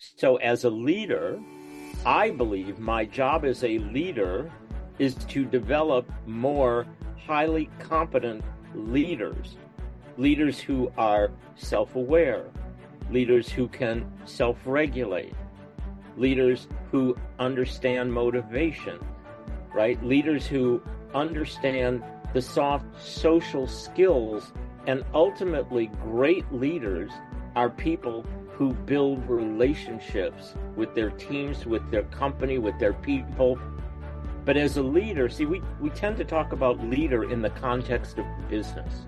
So, as a leader, I believe my job as a leader is to develop more highly competent leaders, leaders who are self aware, leaders who can self regulate, leaders who understand motivation, right? Leaders who understand the soft social skills. And ultimately, great leaders are people who build relationships with their teams, with their company, with their people. But as a leader, see, we, we tend to talk about leader in the context of business.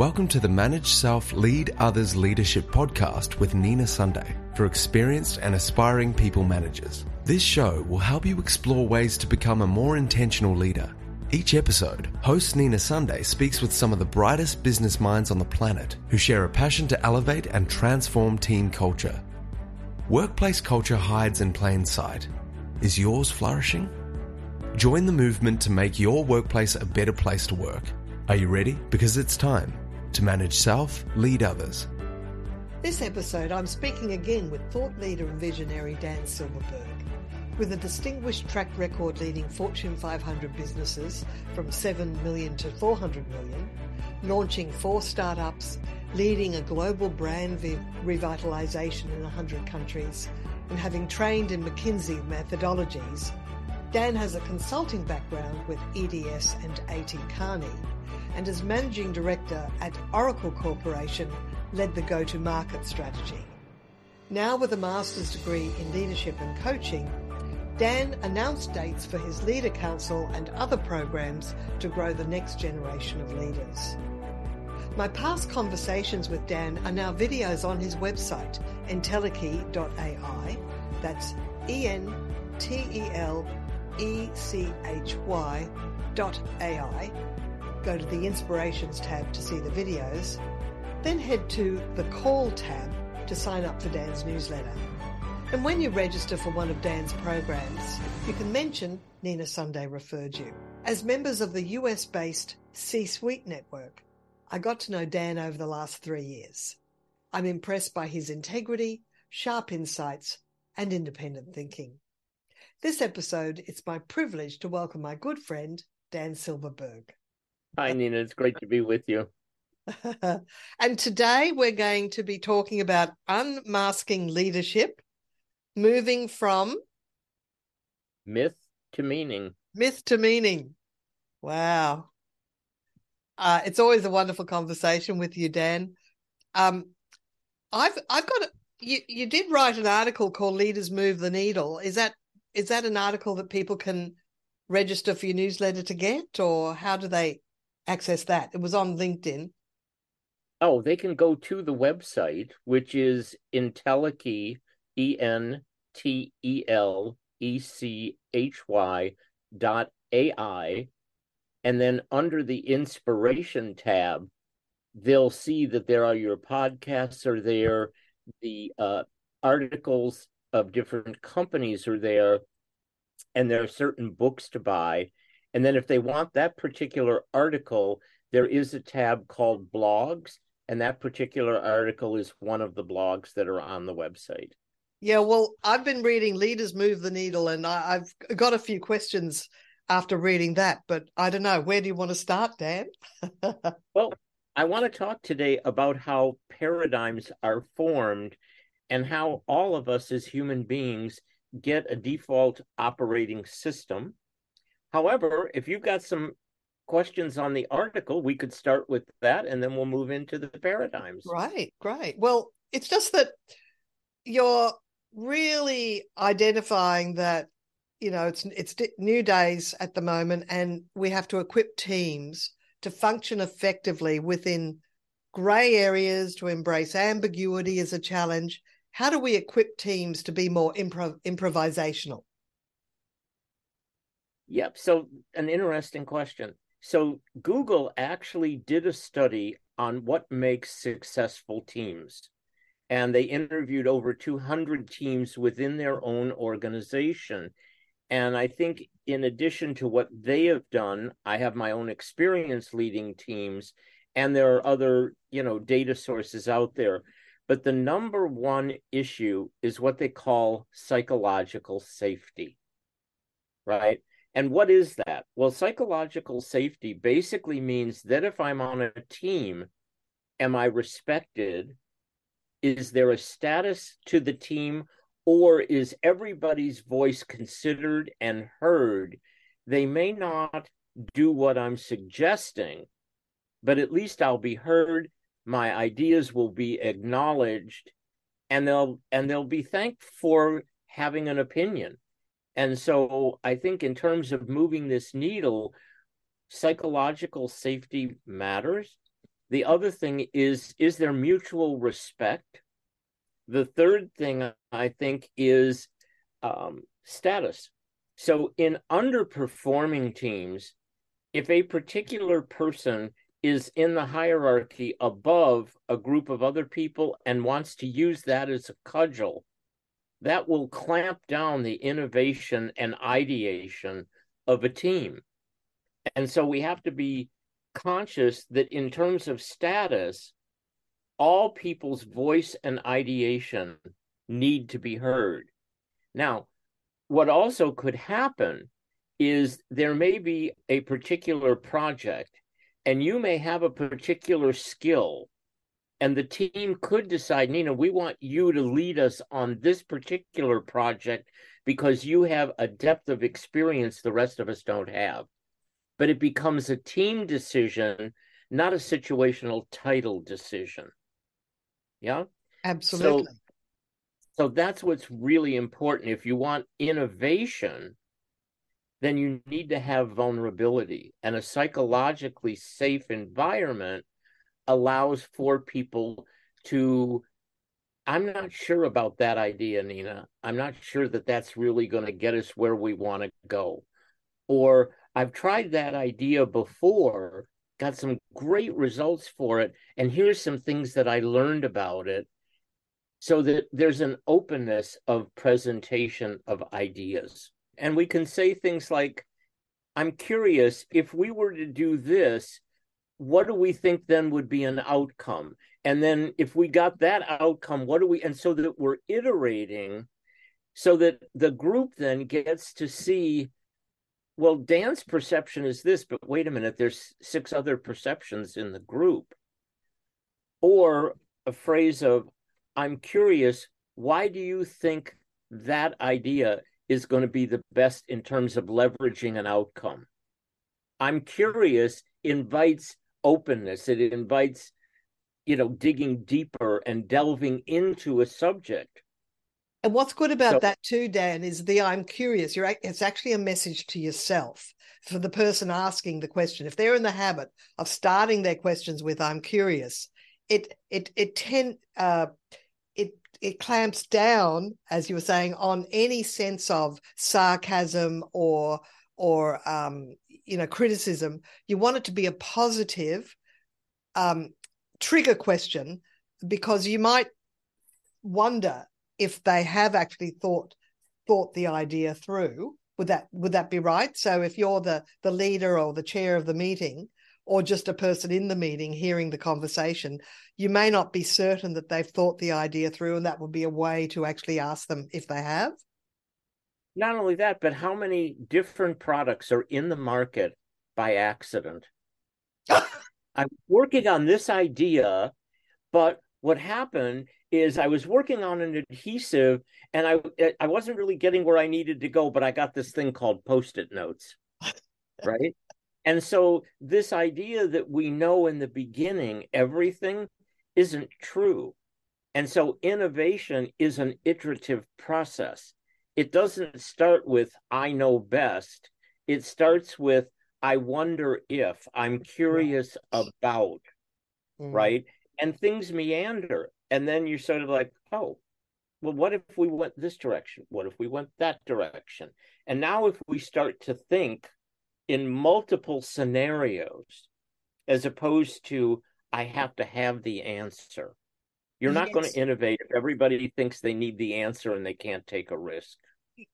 Welcome to the Manage Self Lead Others Leadership podcast with Nina Sunday for experienced and aspiring people managers. This show will help you explore ways to become a more intentional leader. Each episode, host Nina Sunday speaks with some of the brightest business minds on the planet who share a passion to elevate and transform team culture. Workplace culture hides in plain sight. Is yours flourishing? Join the movement to make your workplace a better place to work. Are you ready? Because it's time to manage self, lead others. This episode, I'm speaking again with thought leader and visionary Dan Silberberg. With a distinguished track record leading Fortune 500 businesses from 7 million to 400 million, launching four startups, leading a global brand revitalization in 100 countries, and having trained in McKinsey methodologies, Dan has a consulting background with EDS and A.T. Kearney, and as managing director at Oracle Corporation, led the go-to-market strategy. Now with a master's degree in leadership and coaching, Dan announced dates for his Leader Council and other programs to grow the next generation of leaders. My past conversations with Dan are now videos on his website, entelechy.ai. That's E-N-T-E-L-E-C-H-Y dot A-I. Go to the Inspirations tab to see the videos. Then head to the Call tab to sign up for Dan's newsletter. And when you register for one of Dan's programs, you can mention Nina Sunday referred you. As members of the US based C Suite network, I got to know Dan over the last three years. I'm impressed by his integrity, sharp insights, and independent thinking. This episode, it's my privilege to welcome my good friend, Dan Silberberg. Hi, Nina. It's great to be with you. and today we're going to be talking about unmasking leadership moving from myth to meaning. Myth to meaning. Wow. Uh, it's always a wonderful conversation with you, Dan. Um, I've I've got a, you. You did write an article called "Leaders Move the Needle." Is that is that an article that people can register for your newsletter to get, or how do they access that? It was on LinkedIn. Oh, they can go to the website, which is Entelechy E N T E L E C H Y dot A I. And then under the inspiration tab, they'll see that there are your podcasts are there, the uh, articles of different companies are there, and there are certain books to buy. And then if they want that particular article, there is a tab called blogs, and that particular article is one of the blogs that are on the website. Yeah, well, I've been reading Leaders Move the Needle, and I, have got a few questions after reading that, but I don't know. Where do you want to start, Dan? well, I want to talk today about how paradigms are formed and how all of us as human beings get a default operating system. However, if you've got some questions on the article, we could start with that and then we'll move into the paradigms. Right, right. Well, it's just that you're really identifying that you know it's it's new days at the moment and we have to equip teams to function effectively within gray areas to embrace ambiguity as a challenge. How do we equip teams to be more improv- improvisational? Yep so an interesting question. So google actually did a study on what makes successful teams and they interviewed over 200 teams within their own organization. And I think, in addition to what they have done, I have my own experience leading teams, and there are other, you know, data sources out there. But the number one issue is what they call psychological safety, right? And what is that? Well, psychological safety basically means that if I'm on a team, am I respected? Is there a status to the team, or is everybody's voice considered and heard? They may not do what I'm suggesting, but at least I'll be heard. My ideas will be acknowledged, and they'll and they'll be thanked for having an opinion. And so I think in terms of moving this needle, psychological safety matters. The other thing is is there mutual respect? The third thing I think is um, status. So in underperforming teams, if a particular person is in the hierarchy above a group of other people and wants to use that as a cudgel, that will clamp down the innovation and ideation of a team. And so we have to be conscious that in terms of status, all people's voice and ideation need to be heard. Now, what also could happen is there may be a particular project and you may have a particular skill and the team could decide nina we want you to lead us on this particular project because you have a depth of experience the rest of us don't have but it becomes a team decision not a situational title decision. Yeah? Absolutely. So, so that's what's really important. If you want innovation then you need to have vulnerability and a psychologically safe environment allows for people to i'm not sure about that idea nina. I'm not sure that that's really going to get us where we want to go. Or i've tried that idea before got some great results for it and here's some things that i learned about it so that there's an openness of presentation of ideas and we can say things like, I'm curious if we were to do this, what do we think then would be an outcome? And then if we got that outcome, what do we, and so that we're iterating so that the group then gets to see, well, Dan's perception is this, but wait a minute, there's six other perceptions in the group. Or a phrase of, I'm curious, why do you think that idea is going to be the best in terms of leveraging an outcome. I'm curious invites openness. It invites, you know, digging deeper and delving into a subject. And what's good about so, that too, Dan, is the I'm curious. You're it's actually a message to yourself for the person asking the question. If they're in the habit of starting their questions with I'm curious, it it it tend uh, it it clamps down, as you were saying, on any sense of sarcasm or or um, you know criticism. You want it to be a positive um, trigger question because you might wonder if they have actually thought thought the idea through. Would that would that be right? So if you're the the leader or the chair of the meeting, or just a person in the meeting hearing the conversation, you may not be certain that they've thought the idea through, and that would be a way to actually ask them if they have. Not only that, but how many different products are in the market by accident? I'm working on this idea, but what happened is I was working on an adhesive and I I wasn't really getting where I needed to go, but I got this thing called post-it notes. right? And so, this idea that we know in the beginning everything isn't true. And so, innovation is an iterative process. It doesn't start with, I know best. It starts with, I wonder if, I'm curious about, mm. right? And things meander. And then you're sort of like, oh, well, what if we went this direction? What if we went that direction? And now, if we start to think in multiple scenarios as opposed to I have to have the answer. You're not yes. going to innovate if everybody thinks they need the answer and they can't take a risk.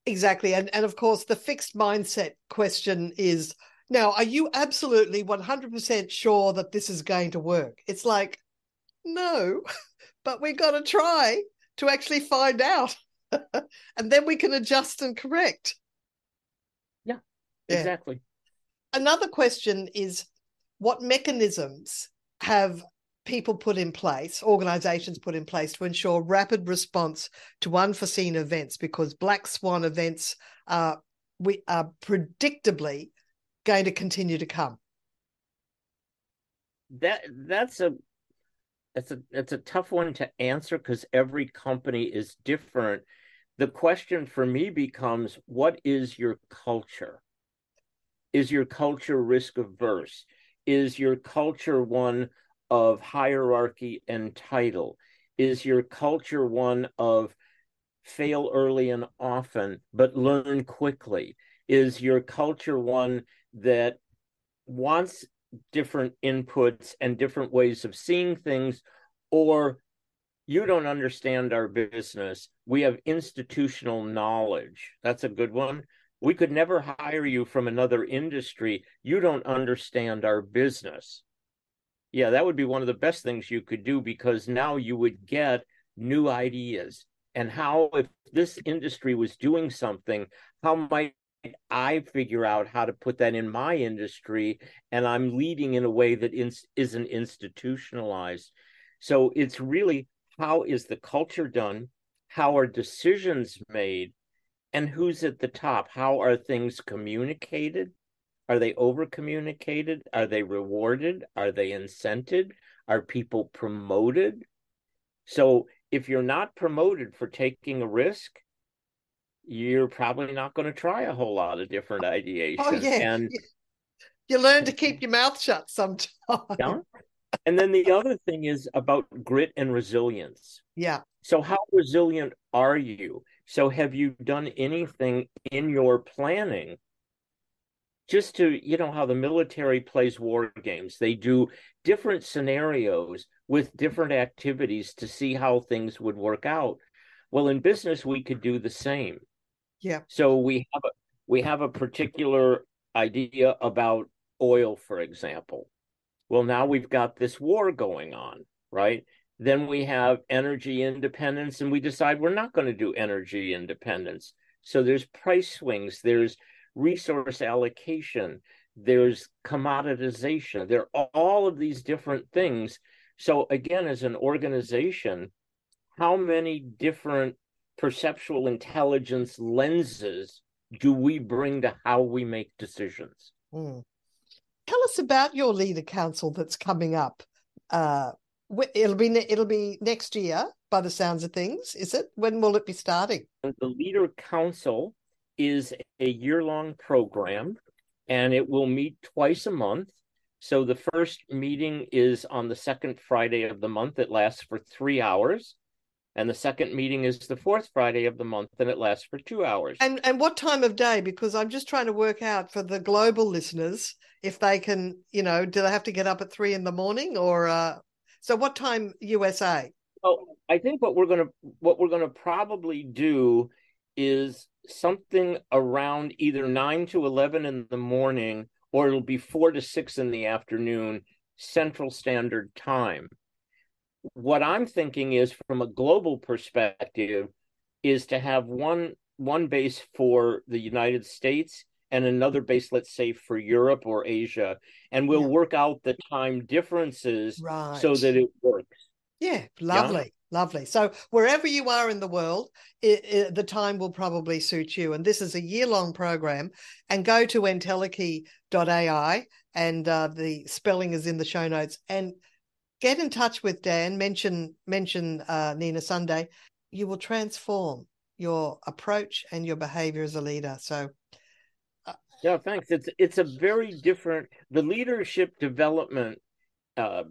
Exactly. And and of course the fixed mindset question is now are you absolutely 100% sure that this is going to work? It's like no, but we've got to try to actually find out. and then we can adjust and correct. Yeah, yeah, exactly. Another question is what mechanisms have people put in place, organizations put in place to ensure rapid response to unforeseen events because black swan events are we are predictably going to continue to come. That that's a it's a it's a tough one to answer because every company is different. The question for me becomes what is your culture? Is your culture risk averse? Is your culture one of hierarchy and title? Is your culture one of fail early and often, but learn quickly? Is your culture one that wants different inputs and different ways of seeing things? Or you don't understand our business. We have institutional knowledge. That's a good one. We could never hire you from another industry. You don't understand our business yeah, that would be one of the best things you could do because now you would get new ideas and how if this industry was doing something, how might I figure out how to put that in my industry and I'm leading in a way that is, isn't institutionalized. So it's really how is the culture done? How are decisions made? And who's at the top? How are things communicated? Are they over communicated? Are they rewarded? Are they incented? Are people promoted? So if you're not promoted for taking a risk, you're probably not going to try a whole lot of different oh, ideations. Oh, yeah. And you learn to mm-hmm. keep your mouth shut sometimes. Yeah. And then the other thing is about grit and resilience. Yeah. So how resilient are you? So have you done anything in your planning just to you know how the military plays war games they do different scenarios with different activities to see how things would work out well in business we could do the same yeah. So we have a we have a particular idea about oil for example. Well now we've got this war going on right? Then we have energy independence and we decide we're not going to do energy independence. So there's price swings there's resource allocation, there's commoditization, there are all of these different things. So, again, as an organization, how many different perceptual intelligence lenses do we bring to how we make decisions? Mm. Tell us about your leader council that's coming up. Uh, it'll be it'll be next year, by the sounds of things. Is it? When will it be starting? The leader council is a year long program and it will meet twice a month. So the first meeting is on the second Friday of the month. It lasts for three hours. And the second meeting is the fourth Friday of the month and it lasts for two hours. And and what time of day? Because I'm just trying to work out for the global listeners if they can, you know, do they have to get up at three in the morning or uh so what time USA? Well, I think what we're gonna what we're gonna probably do is something around either 9 to 11 in the morning or it'll be 4 to 6 in the afternoon central standard time what i'm thinking is from a global perspective is to have one one base for the united states and another base let's say for europe or asia and we'll yeah. work out the time differences right. so that it works yeah lovely Lovely. So wherever you are in the world, it, it, the time will probably suit you. And this is a year-long program. And go to entelechy.ai, and uh, the spelling is in the show notes. And get in touch with Dan. Mention mention uh, Nina Sunday. You will transform your approach and your behavior as a leader. So. Uh, yeah, thanks. It's it's a very different. The leadership development uh,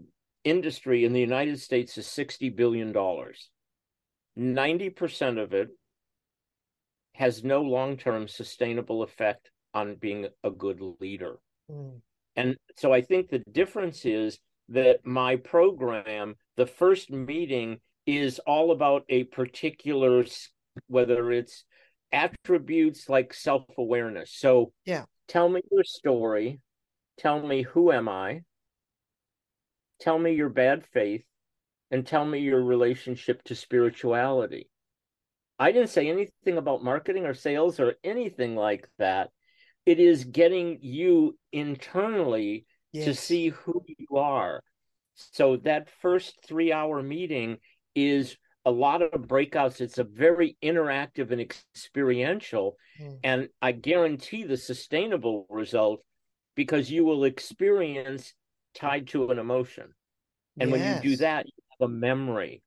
industry in the United States is $60 billion. 90% of it has no long term sustainable effect on being a good leader. Mm. And so I think the difference is that my program, the first meeting, is all about a particular, whether it's attributes like self awareness. So, yeah, tell me your story. Tell me who am I? tell me your bad faith and tell me your relationship to spirituality. I didn't say anything about marketing or sales or anything like that. It is getting you internally yes. to see who you are. So that first three hour meeting is a lot of breakouts. It's a very interactive and experiential. Mm. And I guarantee the sustainable result because you will experience tied to an emotion. And yes. when you do that, you have a memory,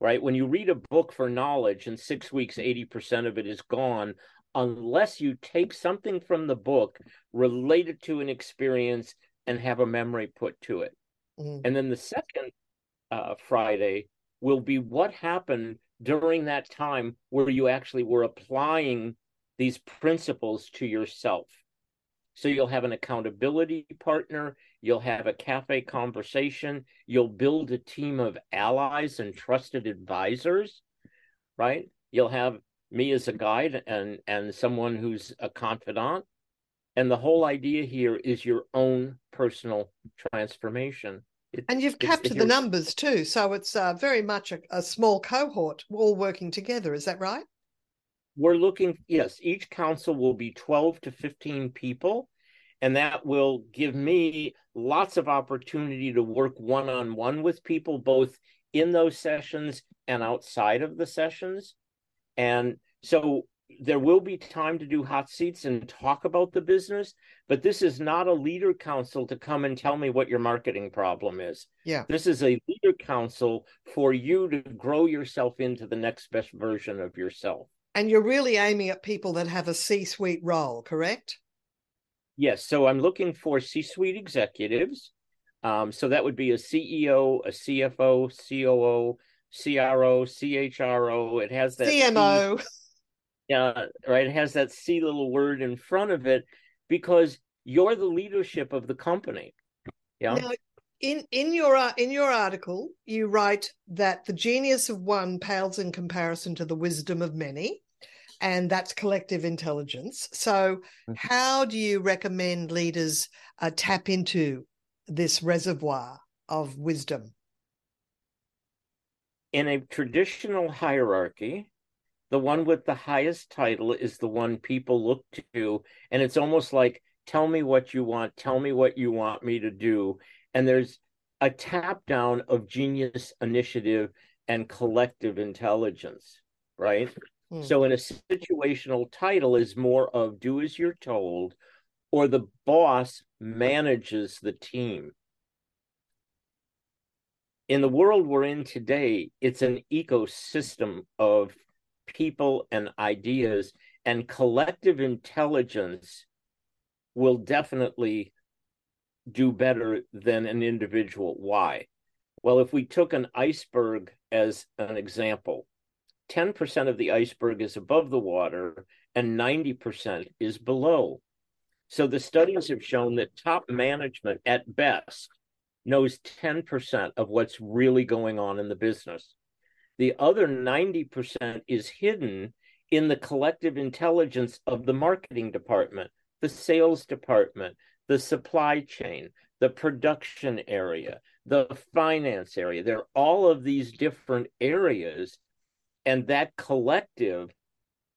right? When you read a book for knowledge in six weeks, 80% of it is gone, unless you take something from the book related to an experience and have a memory put to it. Mm. And then the second uh, Friday will be what happened during that time where you actually were applying these principles to yourself. So you'll have an accountability partner, you'll have a cafe conversation, you'll build a team of allies and trusted advisors, right? You'll have me as a guide and and someone who's a confidant. And the whole idea here is your own personal transformation. It, and you've captured the numbers too, so it's uh, very much a, a small cohort all working together. Is that right? we're looking yes each council will be 12 to 15 people and that will give me lots of opportunity to work one-on-one with people both in those sessions and outside of the sessions and so there will be time to do hot seats and talk about the business but this is not a leader council to come and tell me what your marketing problem is yeah this is a leader council for you to grow yourself into the next best version of yourself and you're really aiming at people that have a C suite role, correct? Yes. So I'm looking for C suite executives. Um, so that would be a CEO, a CFO, COO, CRO, CHRO. It has that CMO. C, yeah, right. It has that C little word in front of it because you're the leadership of the company. Yeah. Now, in in your uh, in your article, you write that the genius of one pales in comparison to the wisdom of many, and that's collective intelligence. So, mm-hmm. how do you recommend leaders uh, tap into this reservoir of wisdom? In a traditional hierarchy, the one with the highest title is the one people look to, and it's almost like, "Tell me what you want. Tell me what you want me to do." and there's a tap down of genius initiative and collective intelligence right hmm. so in a situational title is more of do as you're told or the boss manages the team in the world we're in today it's an ecosystem of people and ideas and collective intelligence will definitely do better than an individual. Why? Well, if we took an iceberg as an example, 10% of the iceberg is above the water and 90% is below. So the studies have shown that top management at best knows 10% of what's really going on in the business. The other 90% is hidden in the collective intelligence of the marketing department, the sales department, the supply chain, the production area, the finance area. There are all of these different areas. And that collective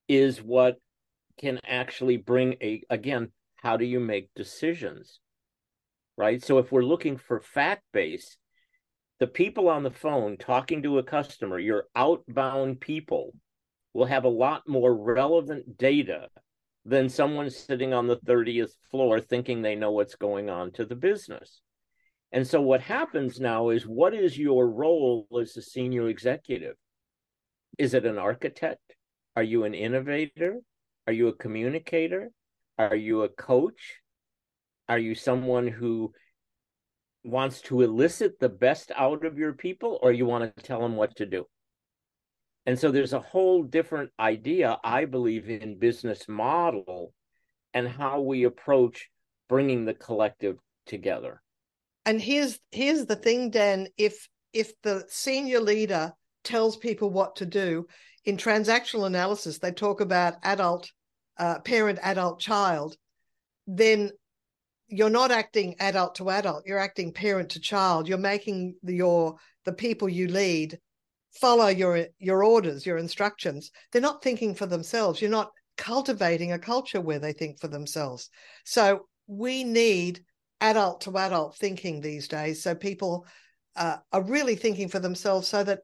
is what can actually bring a, again, how do you make decisions? Right. So if we're looking for fact base, the people on the phone talking to a customer, your outbound people, will have a lot more relevant data than someone sitting on the 30th floor thinking they know what's going on to the business. And so what happens now is what is your role as a senior executive? Is it an architect? Are you an innovator? Are you a communicator? Are you a coach? Are you someone who wants to elicit the best out of your people or you want to tell them what to do? And so there's a whole different idea, I believe, in business model and how we approach bringing the collective together. And here's here's the thing, Dan. If if the senior leader tells people what to do in transactional analysis, they talk about adult, uh, parent, adult, child. Then you're not acting adult to adult. You're acting parent to child. You're making the, your the people you lead follow your your orders, your instructions. They're not thinking for themselves. You're not cultivating a culture where they think for themselves. So we need adult to adult thinking these days. So people uh, are really thinking for themselves, so that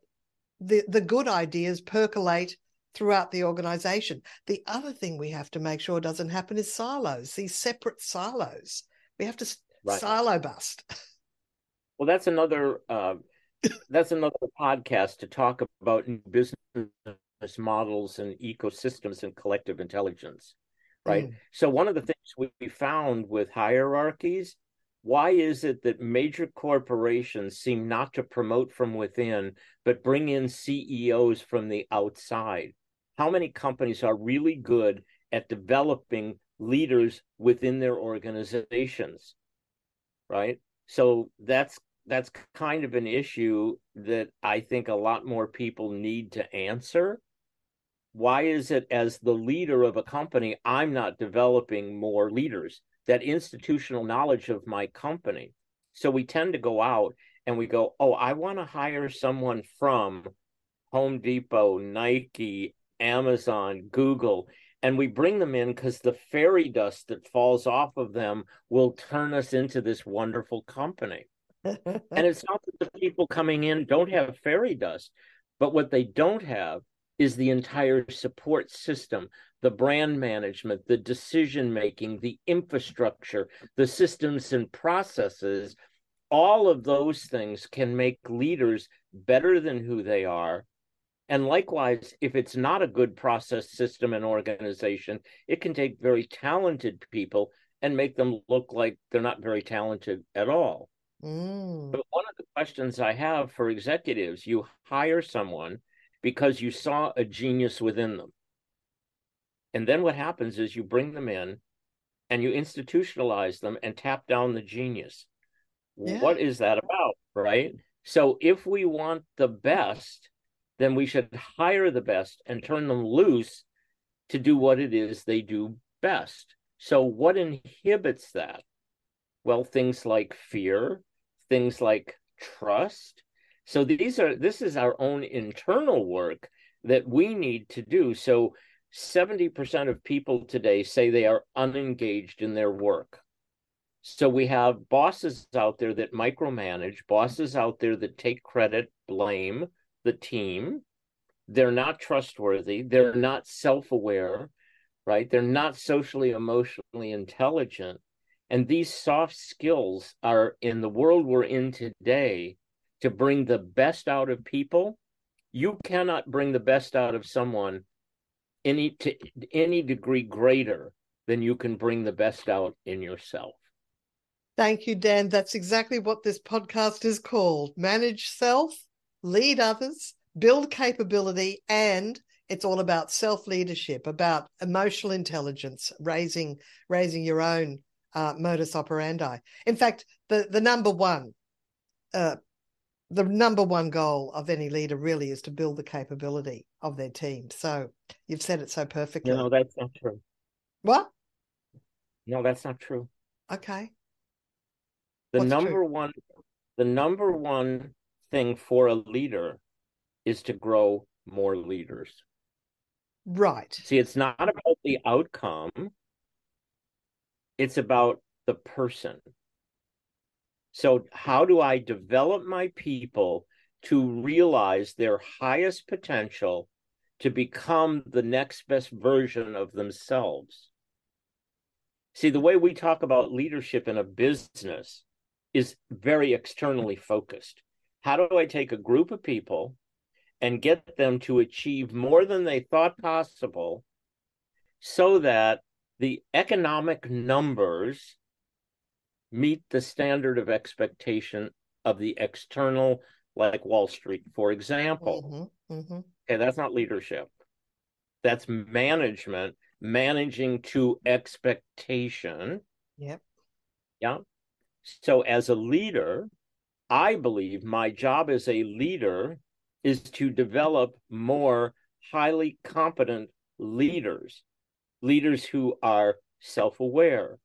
the the good ideas percolate throughout the organization. The other thing we have to make sure doesn't happen is silos. These separate silos. We have to right. silo bust. Well, that's another uh, that's another podcast to talk about business models and ecosystems and collective intelligence right mm. so one of the things we found with hierarchies why is it that major corporations seem not to promote from within but bring in CEOs from the outside how many companies are really good at developing leaders within their organizations right so that's that's kind of an issue that I think a lot more people need to answer. Why is it, as the leader of a company, I'm not developing more leaders, that institutional knowledge of my company? So we tend to go out and we go, oh, I want to hire someone from Home Depot, Nike, Amazon, Google. And we bring them in because the fairy dust that falls off of them will turn us into this wonderful company and it's not that the people coming in don't have fairy dust, but what they don't have is the entire support system, the brand management, the decision making, the infrastructure, the systems and processes. All of those things can make leaders better than who they are. And likewise, if it's not a good process system and organization, it can take very talented people and make them look like they're not very talented at all. Mm. But one of the questions I have for executives you hire someone because you saw a genius within them. And then what happens is you bring them in and you institutionalize them and tap down the genius. Yeah. What is that about? Right. So if we want the best, then we should hire the best and turn them loose to do what it is they do best. So, what inhibits that? Well, things like fear, things like trust. So these are this is our own internal work that we need to do. So 70% of people today say they are unengaged in their work. So we have bosses out there that micromanage, bosses out there that take credit, blame the team. They're not trustworthy, they're not self-aware, right? They're not socially emotionally intelligent. And these soft skills are in the world we're in today to bring the best out of people. You cannot bring the best out of someone any to any degree greater than you can bring the best out in yourself. Thank you, Dan. That's exactly what this podcast is called. Manage self, lead others, build capability, and it's all about self leadership, about emotional intelligence, raising raising your own uh, modus operandi. In fact, the the number one, uh, the number one goal of any leader really is to build the capability of their team. So you've said it so perfectly. No, that's not true. What? No, that's not true. Okay. The What's number true? one, the number one thing for a leader is to grow more leaders. Right. See, it's not about the outcome it's about the person. So, how do I develop my people to realize their highest potential to become the next best version of themselves? See, the way we talk about leadership in a business is very externally focused. How do I take a group of people and get them to achieve more than they thought possible so that the economic numbers meet the standard of expectation of the external, like Wall Street, for example. Mm-hmm, mm-hmm. Okay, that's not leadership. That's management managing to expectation. Yep. Yeah. So as a leader, I believe my job as a leader is to develop more highly competent leaders leaders who are self aware,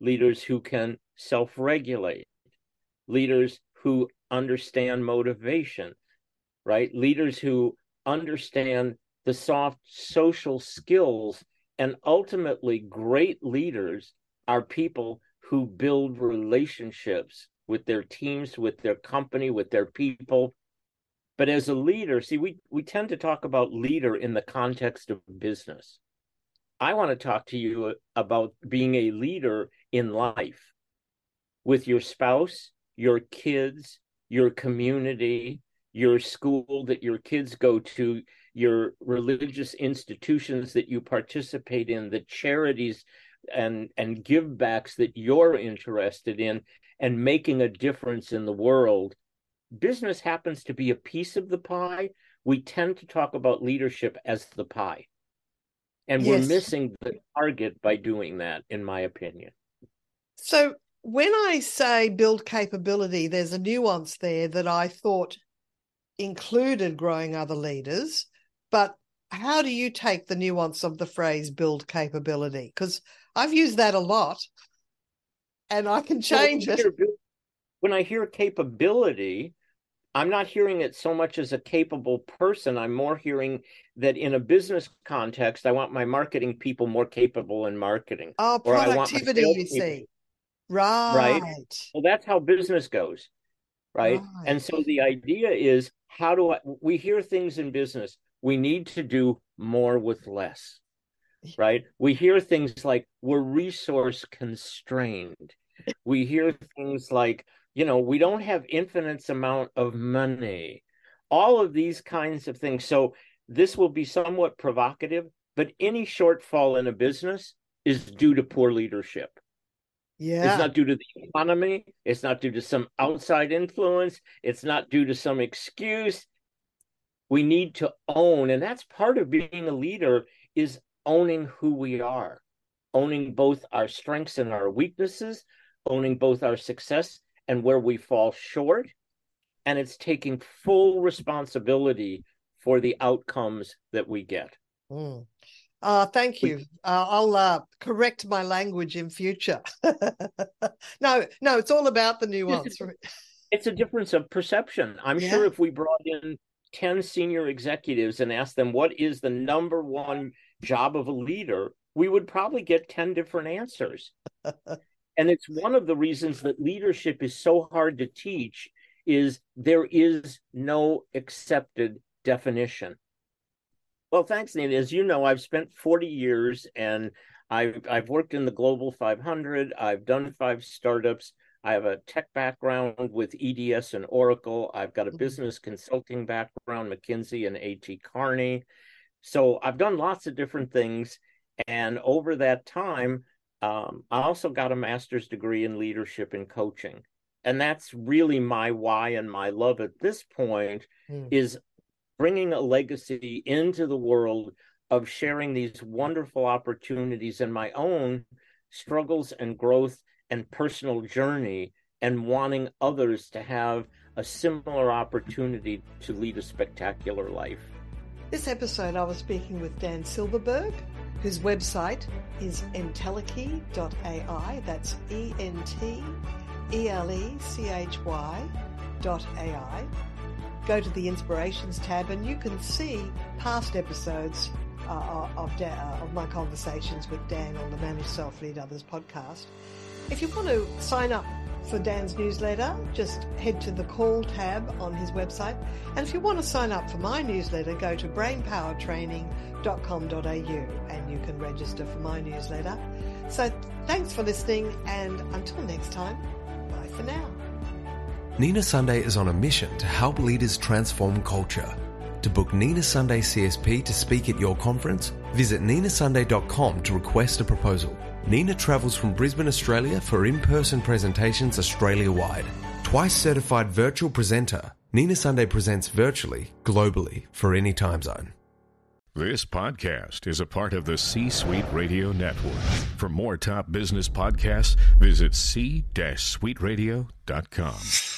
leaders who can self regulate, leaders who understand motivation, right? Leaders who understand the soft social skills. And ultimately, great leaders are people who build relationships with their teams, with their company, with their people. But as a leader, see, we, we tend to talk about leader in the context of business. I want to talk to you about being a leader in life with your spouse, your kids, your community, your school that your kids go to, your religious institutions that you participate in, the charities and and give backs that you're interested in and making a difference in the world. Business happens to be a piece of the pie. We tend to talk about leadership as the pie. And yes. we're missing the target by doing that in my opinion. So when i say build capability there's a nuance there that i thought included growing other leaders but how do you take the nuance of the phrase build capability because I've used that a lot and I can change it. When I hear capability, I'm not hearing it so much as a capable person. I'm more hearing that in a business context, I want my marketing people more capable in marketing. Oh, productivity, you see. Right. Right. Well, that's how business goes. Right? right. And so the idea is how do I, we hear things in business, we need to do more with less right? We hear things like we're resource constrained. We hear things like, you know, we don't have infinite amount of money. All of these kinds of things. So this will be somewhat provocative, but any shortfall in a business is due to poor leadership. Yeah. It's not due to the economy. It's not due to some outside influence. It's not due to some excuse. We need to own, and that's part of being a leader is owning who we are, owning both our strengths and our weaknesses, owning both our success and where we fall short. And it's taking full responsibility for the outcomes that we get. Mm. Uh, thank you. Uh, I'll uh, correct my language in future. no, no, it's all about the nuance. It's a difference of perception. I'm yeah. sure if we brought in 10 senior executives and asked them what is the number one job of a leader, we would probably get 10 different answers. and it's one of the reasons that leadership is so hard to teach is there is no accepted definition. Well, thanks, Nina. As you know, I've spent 40 years and I've, I've worked in the Global 500. I've done five startups. I have a tech background with EDS and Oracle. I've got a mm-hmm. business consulting background, McKinsey and AT Kearney. So I've done lots of different things. And over that time, um, I also got a master's degree in leadership and coaching. And that's really my why and my love at this point mm. is bringing a legacy into the world of sharing these wonderful opportunities and my own struggles and growth and personal journey and wanting others to have a similar opportunity to lead a spectacular life. This episode, I was speaking with Dan Silberberg, whose website is entelechy.ai. That's E N T E L E C H Y dot AI. Go to the Inspirations tab and you can see past episodes uh, of, Dan, uh, of my conversations with Dan on the Manage Self Lead Others podcast. If you want to sign up for Dan's newsletter, just head to the call tab on his website. And if you want to sign up for my newsletter, go to brainpowertraining.com.au and you can register for my newsletter. So thanks for listening and until next time, bye for now. Nina Sunday is on a mission to help leaders transform culture. To book Nina Sunday CSP to speak at your conference, visit ninasunday.com to request a proposal. Nina travels from Brisbane, Australia for in person presentations Australia wide. Twice certified virtual presenter, Nina Sunday presents virtually, globally, for any time zone. This podcast is a part of the C Suite Radio Network. For more top business podcasts, visit c-suiteradio.com.